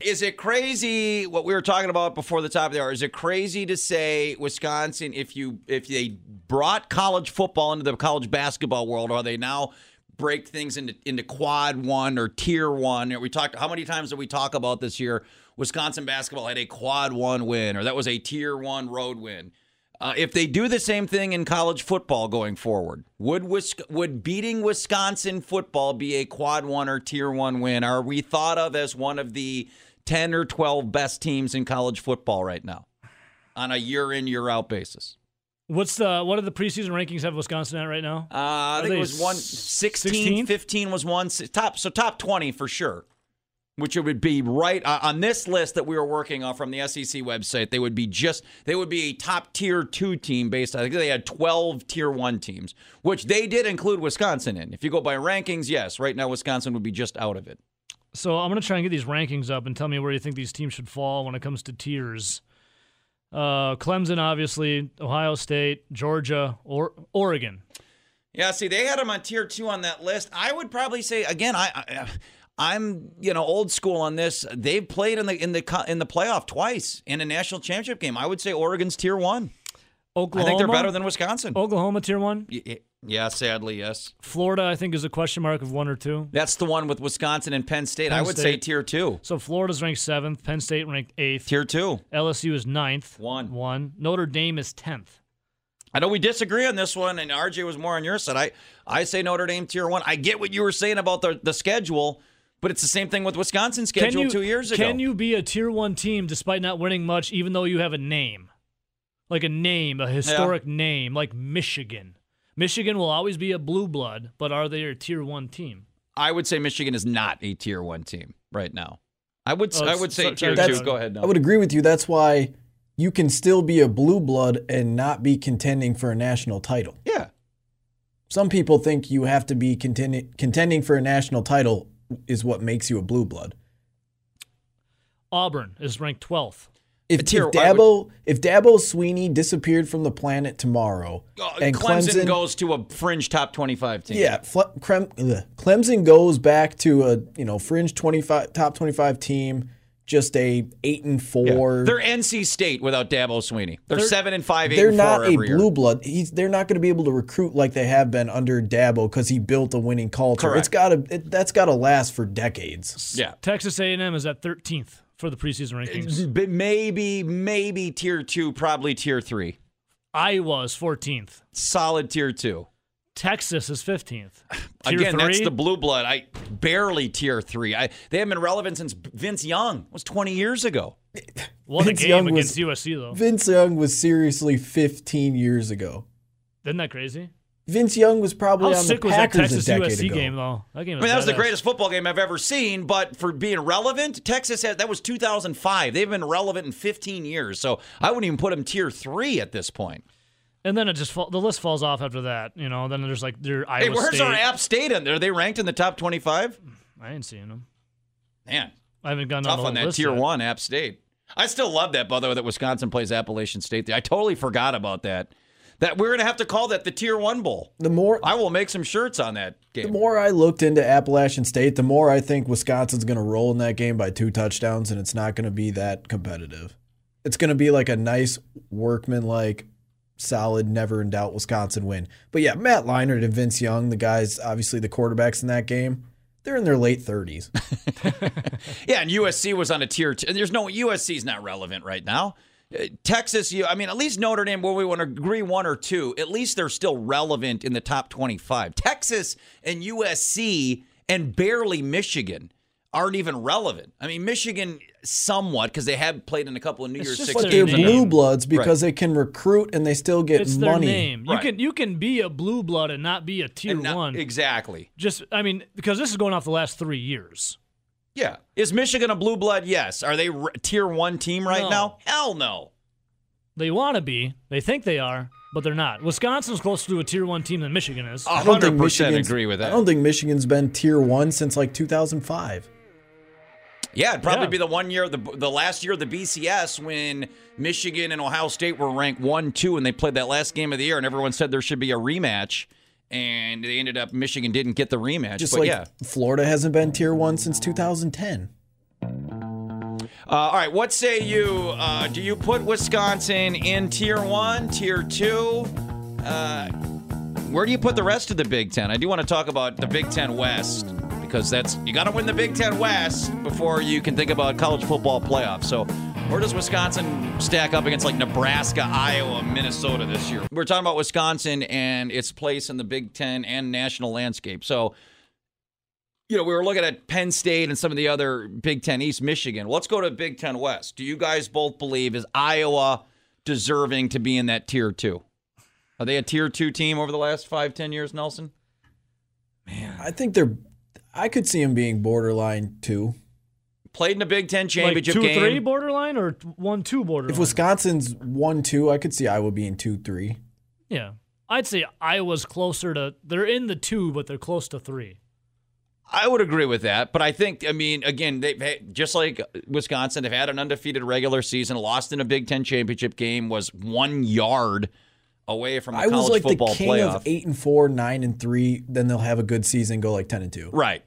Is it crazy what we were talking about before the top of the hour? Is it crazy to say Wisconsin if you if they brought college football into the college basketball world, are they now break things into into quad one or tier one? We talked how many times did we talk about this year? Wisconsin basketball had a quad one win, or that was a tier one road win. Uh, if they do the same thing in college football going forward, would Wis- would beating Wisconsin football be a quad one or tier one win? Are we thought of as one of the ten or twelve best teams in college football right now, on a year in year out basis? What's the what are the preseason rankings have Wisconsin at right now? Uh, I think it was one 16, 16? 15 was one top so top 20 for sure. Which it would be right uh, on this list that we were working on from the SEC website. They would be just they would be a top tier two team based. I think they had twelve tier one teams, which they did include Wisconsin in. If you go by rankings, yes, right now Wisconsin would be just out of it. So I'm going to try and get these rankings up and tell me where you think these teams should fall when it comes to tiers. Uh, Clemson, obviously, Ohio State, Georgia, or Oregon. Yeah, see, they had them on tier two on that list. I would probably say again, I, I I'm you know old school on this. They've played in the in the in the playoff twice in a national championship game. I would say Oregon's tier one. Oklahoma. I think they're better than Wisconsin. Oklahoma tier one. Y- y- Yeah, sadly, yes. Florida, I think, is a question mark of one or two. That's the one with Wisconsin and Penn State. I Penn would say tier two. So Florida's ranked seventh, Penn State ranked eighth, Tier two. LSU is ninth, One. one. Notre Dame is tenth. I know we disagree on this one, and RJ was more on your side. I, I say Notre Dame tier one. I get what you were saying about the, the schedule, but it's the same thing with Wisconsin's schedule two years ago. Can you be a tier one team despite not winning much, even though you have a name, like a name, a historic name, like Michigan? Michigan will always be a blue blood, but are they a tier one team? I would say Michigan is not a tier one team right now. I would Oh, I would say so- tier sorry, two. Go ahead. I would agree with you. That's why you can still be a blue blood and not be contending for a national title. Yeah. Some people think you have to be contending contending for a national title is what makes you a blue blood. Auburn is ranked twelfth. If, A tier- if I would- Dabo if Dabo Swinney disappeared from the planet tomorrow Uh, and Clemson, Clemson, goes to a fringe top twenty-five team. yeah, Fle- Crem, ugh, Clemson goes back to a you know fringe twenty five top twenty five team, just a eight and Yeah. four. They're NC State without Dabo Swinney. They're, They're- seven and five, eight They're and not four a every year. blue blood. He's they're not going to be able to recruit like they have been under Dabo because he built a winning culture. Correct. It's got to it, that's got to last for decades. Yeah. Texas A&M is at thirteenth for the preseason rankings. Maybe, maybe tier two, probably tier three. Iowa is fourteenth. Solid tier two. Texas is fifteenth. *sighs* Tier Again, three, that's the blue blood. I barely tier three. I they haven't been relevant since Vince Young it was twenty years ago. won a game Young was- against USC though. Vince Young was seriously 15 years ago. Isn't that crazy? Vince Young was probably How on sick the was that Packers Texas a decade USC ago. game though? That game. I mean, that was the greatest football game I've ever seen, but for being relevant, Texas had that was 2005. They've been relevant in 15 years, so I wouldn't even put them tier three at this point. And then it just fall, the list falls off after that. You know, then there's like their Iowa Hey, where's State. our App State in there? Are they ranked in the top 25? I ain't seeing them. Man, I haven't gone tough down the on that list tier yet. one App State. I still love that, by the way, that Wisconsin plays Appalachian State. I totally forgot about that. That we're gonna have to call that the tier one bowl. The more I will make some shirts on that game. the more I looked into Appalachian State, the more I think Wisconsin's going to roll in that game by two touchdowns, and it's not going to be that competitive. It's going to be like a nice workman-like, solid, never in doubt Wisconsin win. But yeah, Matt Leinart and Vince Young, the guys, obviously the quarterbacks in that game, they're in their late thirties. *laughs* Yeah, and USC was on a tier two. There's no USC's not relevant right now. Uh, Texas, you, I mean, at least Notre Dame, where we want to agree one or two, at least they're still relevant in the top 25. Texas and USC and barely Michigan aren't even relevant. I mean, Michigan somewhat because they have played in a couple of New It's Year's Six But they're games. name. blue bloods because they can recruit and they still get It's money. their name. You Right. can you can be a blue blood and not be a tier not- one. Exactly. Just I mean because this is going off the last three years. Yeah. Is Michigan a blue blood? Yes. Are they r- tier one team right No. now? Hell no. They want to be. They think they are, but they're not. Wisconsin's closer to a tier one team than Michigan is. A I don't think 100% Michigan's- agree with that. I don't think Michigan's been tier one since like 2005. Yeah, it'd probably Yeah. be the one year, the the last year of the BCS when Michigan and Ohio State were ranked one, two, and they played that last game of the year, and everyone said there should be a rematch, and they ended up Michigan didn't get the rematch. Just but like yeah, Florida hasn't been tier one since 2010. uh, all right. What say you? Uh, do you put Wisconsin in tier one, tier two? Uh, where do you put the rest of the Big Ten? I do want to talk about the Big Ten West because that's you got to win the Big Ten West before you can think about college football playoffs. So, where does Wisconsin stack up against like Nebraska, Iowa, Minnesota this year? We're talking about Wisconsin and its place in the Big Ten and national landscape. So, you know, we were looking at Penn State and some of the other Big Ten East, Michigan. Let's go to Big Ten West. Do you guys both believe is Iowa deserving to be in that tier two? Are they a tier two team over the last five, ten years, Nelson? Man, I think they're. I could see them being borderline two. Played in a Big Ten like championship two game. three borderline or one two borderline. If Wisconsin's one two, I could see Iowa being two three. yeah, I'd say Iowa's closer to. They're in the two, but they're close to three. I would agree with that, but I think, I mean, again, they've just like Wisconsin, they've had an undefeated regular season, lost in a Big Ten championship game, was one yard away from a I was college like the king playoff. of eight and four, nine and three. Then they'll have a good season, go like ten and two. Right.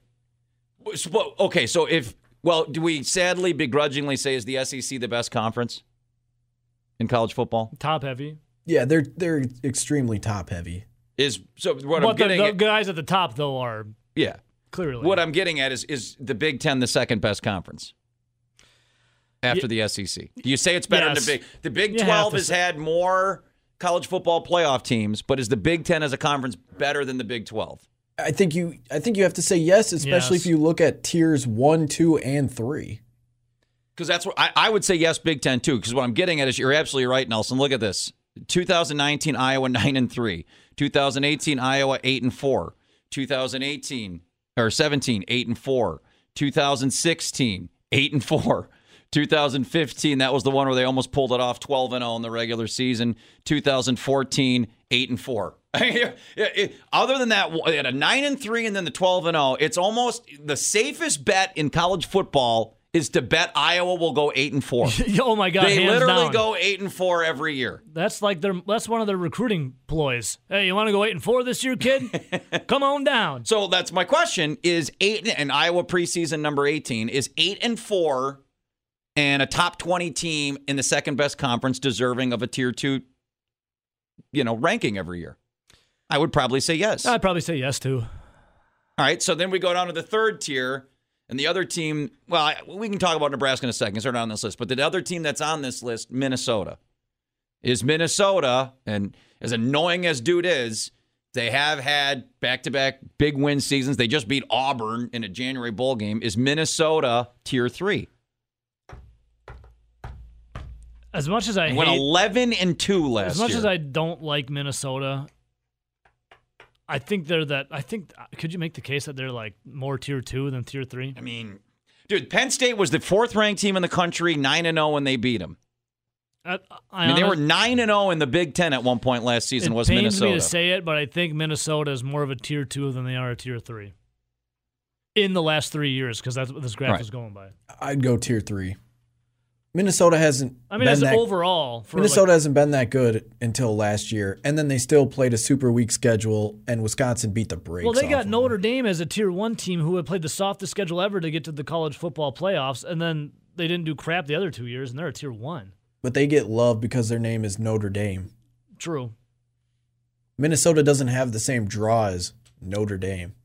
So, okay, so if well, do we sadly begrudgingly say is the SEC the best conference in college football? Top heavy. Yeah, they're they're extremely top heavy. Is so what I'm but the, the at, guys at the top though are yeah. clearly What I'm getting at is is the Big Ten the second best conference after the SEC? Do you say it's better Yes. than the Big? The Big Twelve has say- had more college football playoff teams, but is the Big Ten as a conference better than the Big Twelve? I think you I think you have to say yes, especially Yes. if you look at tiers one, two, and three. Because that's what I, I would say. Yes, Big Ten too. Because what I'm getting at is you're absolutely right, Nelson. Look at this: 2019 Iowa *laughs* nine and three, 2018 Iowa eight and four, 2018 or 17 eight and four, 2016 eight and four. 2015, that was the one where they almost pulled it off 12 and 0 in the regular season. 2014, 8 and 4. *laughs* Other than that, at a 9 and 3 and then the 12 and 0. It's almost the safest bet in college football is to bet Iowa will go 8 and 4. *laughs* oh my god, they literally down. go 8 and 4 every year. That's like their that's one of their recruiting ploys. Hey, you want to go eight and four this year, kid? *laughs* Come on down. So that's my question is 8 and Iowa preseason number 18 is 8 and 4 and a top 20 team in the second best conference deserving of a tier 2 you know ranking every year. I would probably say yes. I'd probably say yes too. All right, so then we go down to the third tier, and the other team. Well, I, we can talk about Nebraska in a second. They're not on this list, but the other team that's on this list, Minnesota, is Minnesota, and as annoying as dude is, they have had back-to-back big win seasons. They just beat Auburn in a January bowl game. Is Minnesota tier three? As much as I Went hate, eleven and two last as much year. as I don't like Minnesota, I think they're that. I think uh, could you make the case that they're like more tier two than tier three? I mean, dude, Penn State was the fourth ranked team in the country, nine and zero when they beat them. I, I, I mean, they were nine and zero in the Big Ten at one point last season. It was pains Minnesota? me to say it, but I think Minnesota is more of a tier two than they are a tier three in the last three years because that's what this graph Right. is going by. I'd go tier three. Minnesota hasn't. I mean, been as that, overall, for Minnesota like, hasn't been that good until last year, and then they still played a super weak schedule, and Wisconsin beat the brakes. well, they got Notre them. Dame as a tier one team who had played the softest schedule ever to get to the college football playoffs, and then they didn't do crap the other two years, and they're a tier one. but they get love because their name is Notre Dame. True. Minnesota doesn't have the same draw as Notre Dame.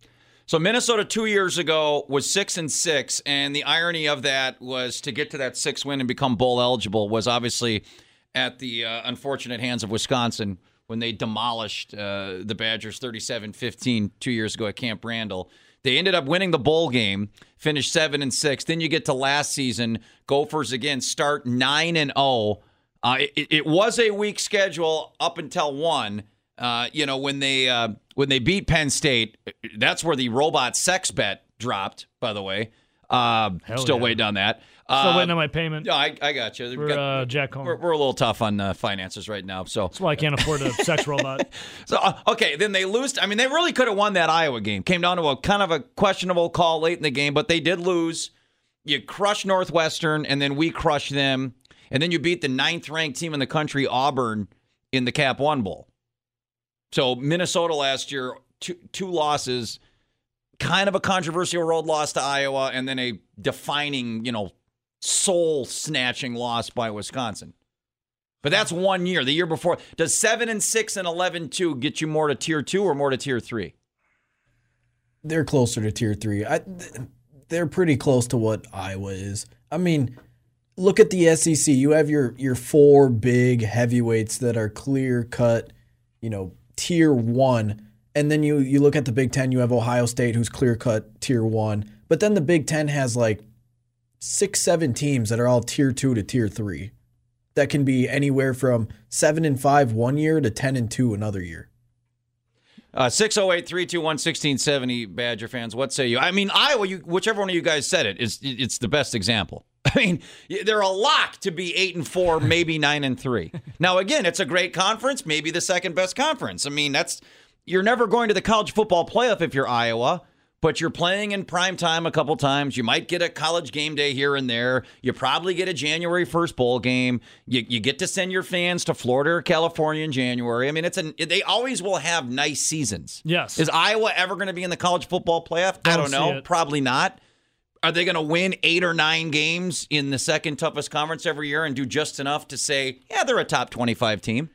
So Minnesota two years ago was six and six, and the irony of that was to get to that six win and become bowl eligible was obviously at the uh, unfortunate hands of Wisconsin when they demolished uh, the Badgers 37-15 two years ago at Camp Randall. They ended up winning the bowl game, finished seven and six. Then you get to last season, Gophers again start nine and zero. Uh, it, it was a weak schedule up until one. Uh, you know when they uh, when they beat Penn State, that's where the robot sex bet dropped. By the way, uh, still yeah. waiting on that. Still Uh, waiting on my payment yeah, I, I got you. Got- uh, Jack Cohn. we're, we're a little tough on uh, finances right now, so That's why I can't afford a *laughs* sex robot. so uh, okay, then they lose. I mean, they really could have won that Iowa game. Came down to a kind of a questionable call late in the game, but they did lose. You crush Northwestern, and then we crush them, and then you beat the ninth ranked team in the country, Auburn, in the Cap One Bowl. So Minnesota last year, two two losses, kind of a controversial road loss to Iowa, and then a defining, you know, soul snatching loss by Wisconsin. But that's one year. The year before, does seven and six and 11-2 get you more to tier two or more to tier three? They're closer to tier three. I, they're pretty close to what Iowa is. I mean, look at the SEC. You have your your four big heavyweights that are clear cut, you know, tier one. And then you you look at the Big Ten. You have Ohio State, who's clear cut tier one. But then the Big Ten has like six, seven teams that are all tier two to tier three. That can be anywhere from seven and five one year to ten and two another year. Uh, 608-321-1670, Badger fans, what say you? I mean, Iowa, you, whichever one of you guys said it, is it's the best example. *laughs* I mean, they're a lock to be eight and four, *laughs* maybe nine and three. Now, again, it's a great conference, maybe the second best conference. I mean, that's you're never going to the college football playoff if you're Iowa, but you're playing in prime time a couple times. You might get a college game day here and there. You probably get a January 1st bowl game. You, you get to send your fans to Florida or California in January. I mean, it's an they always will have nice seasons. Yes. Is Iowa ever going to be in the college football playoff? I Don't don't know. Probably not. Are they going to win eight or nine games in the second toughest conference every year and do just enough to say, yeah, they're a top 25 team?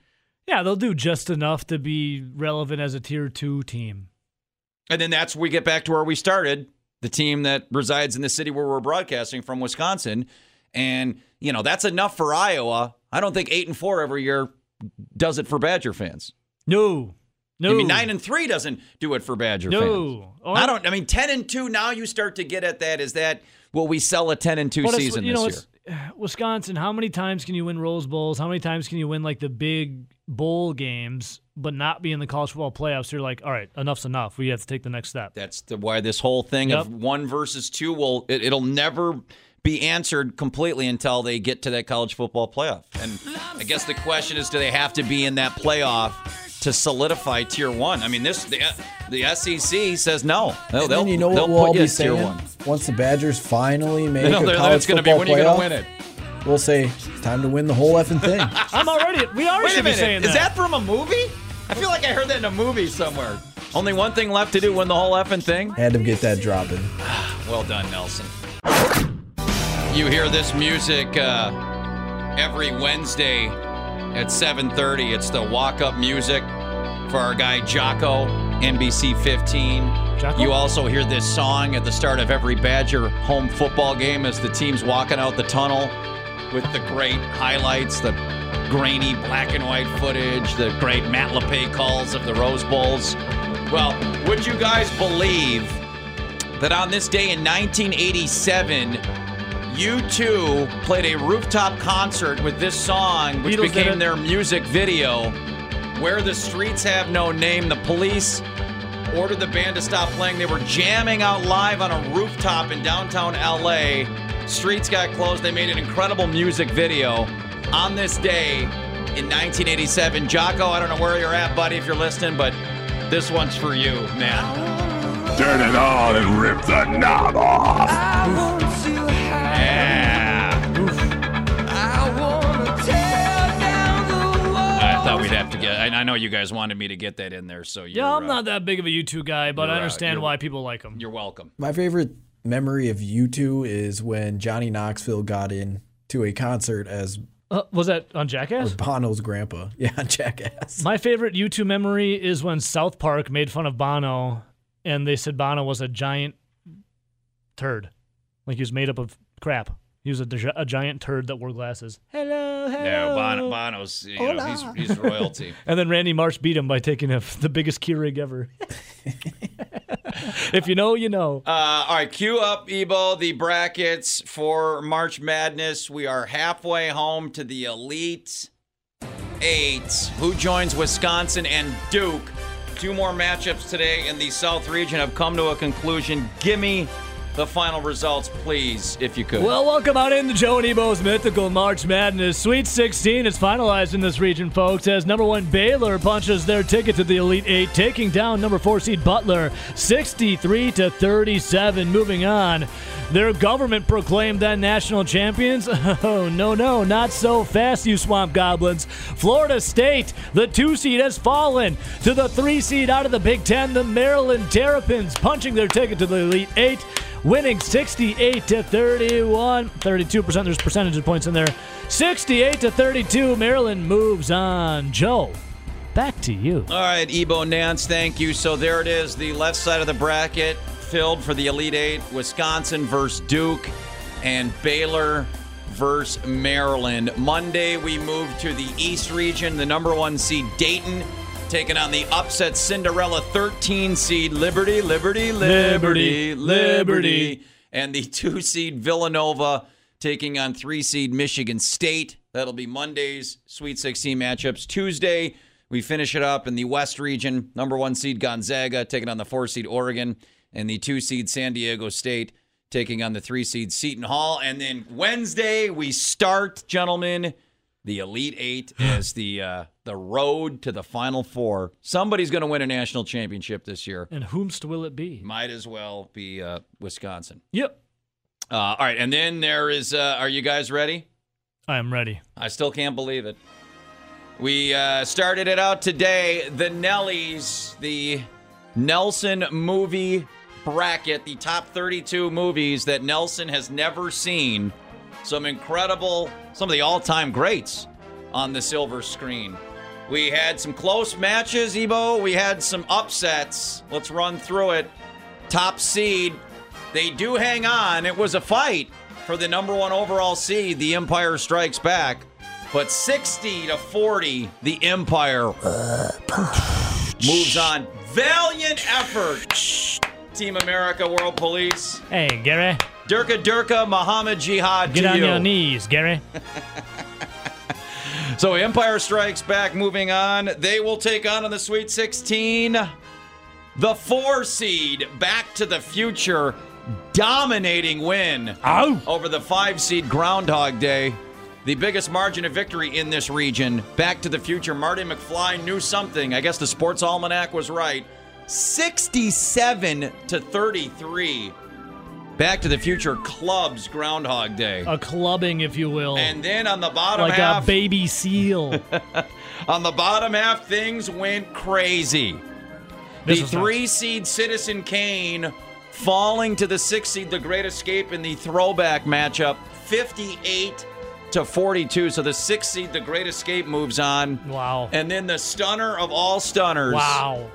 Yeah, they'll do just enough to be relevant as a tier two team. And then that's where we get back to where we started the team that resides in the city where we're broadcasting from, Wisconsin. And, you know, that's enough for Iowa. I don't think eight and four every year does it for Badger fans. No, no. I mean, nine and three doesn't do it for Badger No. fans. Oh, I don't. I mean, ten and two. Now you start to get at that. Is that will we sell a ten and two season you this year? *sighs* Wisconsin, how many times can you win Rose Bowls? How many times can you win like the big bowl games, but not be in the college football playoffs? You're like, all right, enough's enough. We have to take the next step. That's the, why this whole thing of one versus two will it, it'll never be answered completely until they get to that college football playoff. And I guess the question is, do they have to be in that playoff to solidify tier one? I mean, this the, the SEC says no. They'll, And then you know they'll what we'll all put you be saying one. once the Badgers finally *laughs* make They know a college that's going to be football when are you going playoff, to win it? We'll say it's time to win the whole effing thing. *laughs* I'm already. We already should be saying Is that from a movie? I feel like I heard that in a movie somewhere. Only one thing left to do, win the whole effing thing. Had to get that dropping. *sighs* Well done, Nelson. You hear this music uh, every Wednesday at 7:30. It's the walk-up music for our guy Jocko, NBC 15. Jocko? You also hear this song at the start of every Badger home football game as the team's walking out the tunnel with the great highlights, the grainy black and white footage, the great Matt LePay calls of the Rose Bowls. Well, would you guys believe that on this day in 1987, U2 played a rooftop concert with this song, which Beatles became their music video, Where the Streets Have No Name. The police ordered the band to stop playing. They were jamming out live on a rooftop in downtown LA. Streets got closed. They made an incredible music video on this day in 1987. Jocko, I don't know where you're at, buddy, if you're listening, but this one's for you, man. Turn it on and rip the knob off. Have to get. I I know you guys wanted me to get that in there, so you're, Yeah, I'm uh, not that big of a U2 guy, but I uh, understand you're- why people like him. You're welcome. My favorite memory of you two is when Johnny Knoxville got in to a concert as Uh, was that on Jackass? Bono's grandpa. *laughs* Yeah, Jackass. My favorite U2 memory is when South Park made fun of Bono and they said Bono was a giant turd. Like he was made up of crap. He was a, gi- a giant turd that wore glasses. Hello, hello. No, Bono, Bono's, you know, he's, he's royalty. *laughs* And then Randy Marsh beat him by taking a, the biggest Keurig ever. *laughs* if you know, you know. Uh, all right, cue up, Ebo, the brackets for March Madness. We are halfway home to the Elite Eight. Who joins Wisconsin and Duke? Two more matchups today in the South region have come to a conclusion. Give me the final results, please, if you could. Well, welcome out into Joe and Ebo's mythical March Madness. Sweet 16 is finalized in this region, folks, as number one Baylor punches their ticket to the Elite Eight, taking down number four seed Butler 63 to 37. Moving on, their government proclaimed them national champions. *laughs* Oh, no, no, not so fast, you swamp goblins. Florida State, the two seed, has fallen to the three seed out of the Big Ten, the Maryland Terrapins, punching their ticket to the Elite Eight winning 68 to 31 32% there's percentage points in there 68 to 32 maryland moves on joe back to you All right, Ebo Nance, thank you. So there it is, the left side of the bracket filled for the Elite Eight Wisconsin versus Duke and Baylor versus Maryland. Monday, we move to the East region, the number one seed Dayton. Taking on the upset Cinderella 13 seed Liberty, Liberty, Liberty, Liberty, Liberty. And the two seed Villanova taking on three seed Michigan State. That'll be Monday's Sweet 16 matchups. Tuesday, we finish it up in the West region. Number one seed Gonzaga taking on the four seed Oregon, and the two seed San Diego State taking on the three seed Seton Hall. And then Wednesday, we start, gentlemen, the Elite Eight *gasps* as the uh, the road to the Final Four. Somebody's going to win a national championship this year. and whomst will it be Might as well be uh, Wisconsin. yep Uh, all right, and then there is. Uh, are you guys ready? i am ready I still can't believe it. We uh, started it out today. The Nellies, the Nelson movie bracket, the top 32 movies that Nelson has never seen. Some incredible, some of the all time greats on the silver screen. We had some close matches, Ebo. We had some upsets. Let's run through it. Top seed, they do hang on. It was a fight for the number one overall seed. The Empire Strikes Back. But 60 to 40, the Empire moves on. Valiant effort, Team America World Police. hey gary Durka Durka Muhammad Jihad get on you. your knees gary *laughs* So Empire Strikes Back moving on. They will take on in the Sweet 16 the four seed Back to the Future dominating win Ow. over the five seed Groundhog Day. The biggest margin of victory in this region. Back to the Future. Marty McFly knew something. I guess the Sports Almanac was right. 67 to 33. Back to the Future clubs Groundhog Day. a clubbing if you will And then on the bottom like half, a baby seal *laughs* on the bottom half, things went crazy. This the three seed Citizen Kane falling to the six seed The Great Escape in the throwback matchup, 58 to 42. So the six seed The Great Escape moves on. wow And then the stunner of all stunners. wow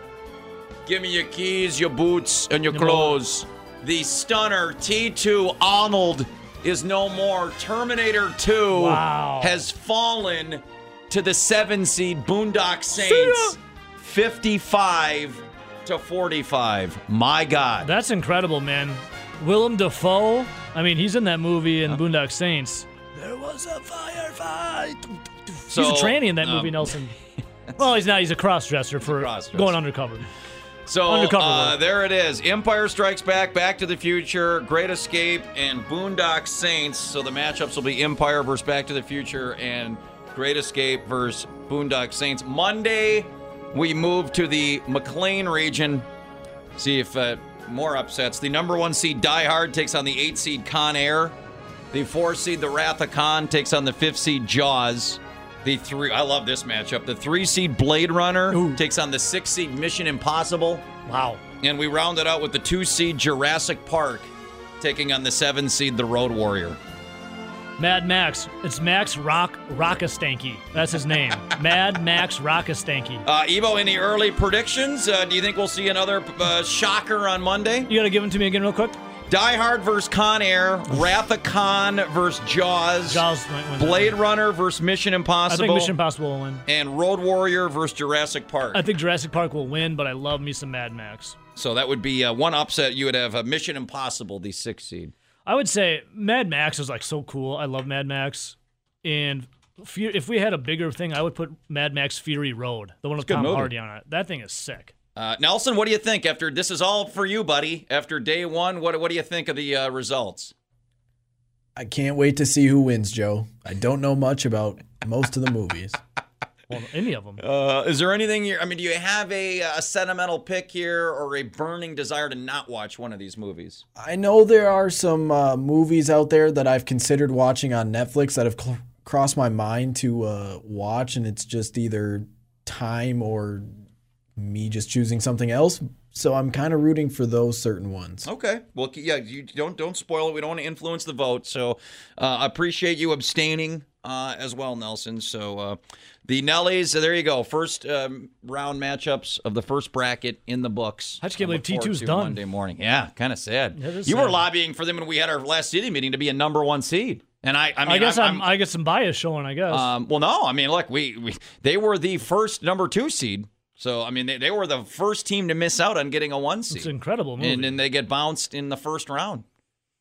Give me your keys, your boots, and your Your clothes. The stunner T2 Arnold is no more. Terminator 2 Wow. has fallen to the seven seed Boondock Saints. 55 to 45. My God. That's incredible, man. Willem Dafoe. I mean, he's in that movie in Boondock Saints. There was a firefight. So, he's a tranny in that um, movie, Nelson. *laughs* well, he's not. He's a cross-dresser for cross-dresser. going undercover. So Undercover uh, there it is. Empire Strikes Back, Back to the Future, Great Escape, and Boondock Saints. So the matchups will be Empire versus Back to the Future and Great Escape versus Boondock Saints. Monday, we move to the McClane region. See if uh, more upsets. The number one seed Die Hard takes on the eight seed Con Air. The four seed The Wrath of Khan takes on the fifth seed Jaws. The three, I love this matchup. The three seed Blade Runner Ooh. takes on the six seed Mission Impossible. Wow. And we round it out with the two seed Jurassic Park taking on the seven seed The Road Warrior. Mad Max. It's Max Rock Rockastanky. That's his name. *laughs* Mad Max Rockastanky. Uh, Ebo, any early predictions? Uh, do you think we'll see another uh, shocker on Monday? You gotta give them to me again real quick. Die Hard versus Con Air, Wrath of Khan versus Jaws, Jaws might win. that Blade one. Runner versus Mission I Impossible, think Mission Impossible will win. and Road Warrior versus Jurassic Park. I think Jurassic Park will win, but I love me some Mad Max. so that would be uh, one upset. You would have uh, Mission Impossible, the sixth seed. I would say Mad Max is like so cool. I love Mad Max, and Fu- if we had a bigger thing, I would put Mad Max Fury Road, the one with good Tom movie. Hardy on it. That thing is sick. Uh, Nelson, what do you think after this is all for you, buddy? After day one, what what do you think of the uh, results? I can't wait to see who wins, Joe. I don't know much about most of the movies. *laughs* Well, any of them. Uh, is there anything? you I mean, do you have a, a sentimental pick here or a burning desire to not watch one of these movies? I know there are some uh, movies out there that I've considered watching on Netflix that have cl- crossed my mind to uh, watch, and it's just either time or me just choosing something else. So I'm kind of rooting for those certain ones. Okay. Well, yeah, you don't don't spoil it. We don't want to influence the vote. So, uh, I appreciate you abstaining uh, as well, Nelson. So, uh, the Nellies. There you go. First um, round matchups of the first bracket in the books. I just can't believe T2's to done. Monday morning. Yeah, kind of sad. It is you were lobbying for them when we had our last city meeting to be a number one seed, and I. I mean, I guess I'm, I'm, i get some bias showing. I guess. Um, well, no, I mean, look, we, we they were the first number two seed, so I mean, they, they were the first team to miss out on getting a one seed. it's an incredible movie. and then they get bounced in the first round.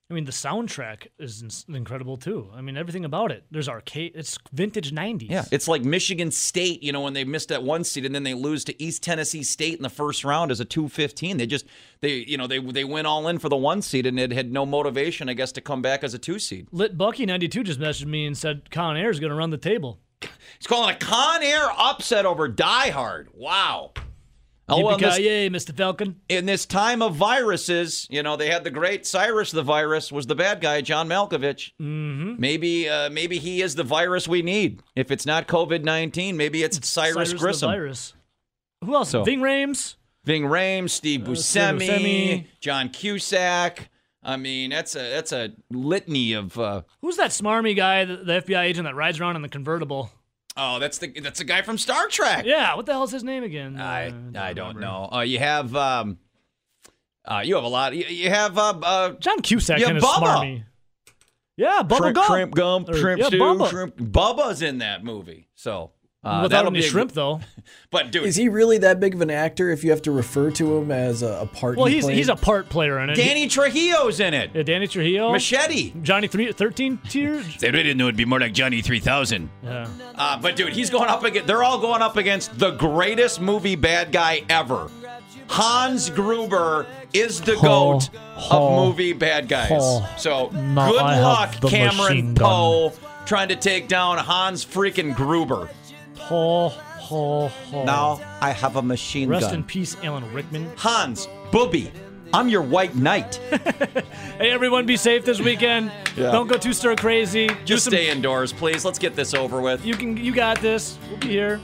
I mean, the soundtrack is incredible too. I mean, everything about it. There's arcade. It's vintage '90s. Yeah, it's like Michigan State, you know, when they missed that one seed and then they lose to East Tennessee State in the first round as a 2-15. They just they you know, they they went all in for the one seed and it had no motivation, I guess, to come back as a two seed. Lit Bucky '92 just messaged me and said Con Air is going to run the table. He's calling a Con Air upset over Die Hard. Wow. Oh, well, this, Yippee-ki-yay, Mr. Falcon. in this time of viruses, you know, they had the great Cyrus the virus was the bad guy, John Malkovich. Mm-hmm. Maybe uh, maybe he is the virus we need. If it's not COVID-19, maybe it's, Cyrus, Cyrus the Grissom. virus. Who else? So- Ving Rhames. Ving Steve Uh, Steve Buscemi, Buscemi. John Cusack. I mean, that's a that's a litany of. Uh, Who's that smarmy guy, the, the FBI agent that rides around in the convertible? Oh, that's the that's the guy from Star Trek. Yeah, what the hell's his name again? I Uh, I don't remember. know. Uh, you have um, uh, you have a lot. You, you have uh, uh, John Cusack Yeah, kind of Bubba. smarmy. Yeah, Bubba shrimp, Gump. shrimp gump, Or- shrimp yeah, stew, Bubba. shrimp. Bubba's in that movie, so uh, Without that'll any be a- shrimp, though. *laughs* But dude, Is he really that big of an actor if you have to refer to him as a, a part? Well, he he's played? he's a part player in it. Danny Trujillo's in it. yeah, Danny Trujillo. Machete. Johnny three, 13 tiers. *laughs* They didn't know it'd be more like Johnny Three Thousand. Yeah. Uh, but dude, he's going up against. They're all going up against the greatest movie bad guy ever. Hans Gruber is the goat of movie bad guys. so Now good I luck, Cameron. Poe, trying to take down Hans freaking Gruber. Ho, ho, ho. Now I have a machine Rest gun. in peace, Alan Rickman. Hans, Booby, I'm your white knight. *laughs* Hey, everyone, be safe this weekend. Don't go too stir crazy. Just some- stay indoors, please. Let's get this over with. You can. You got this. We'll be here.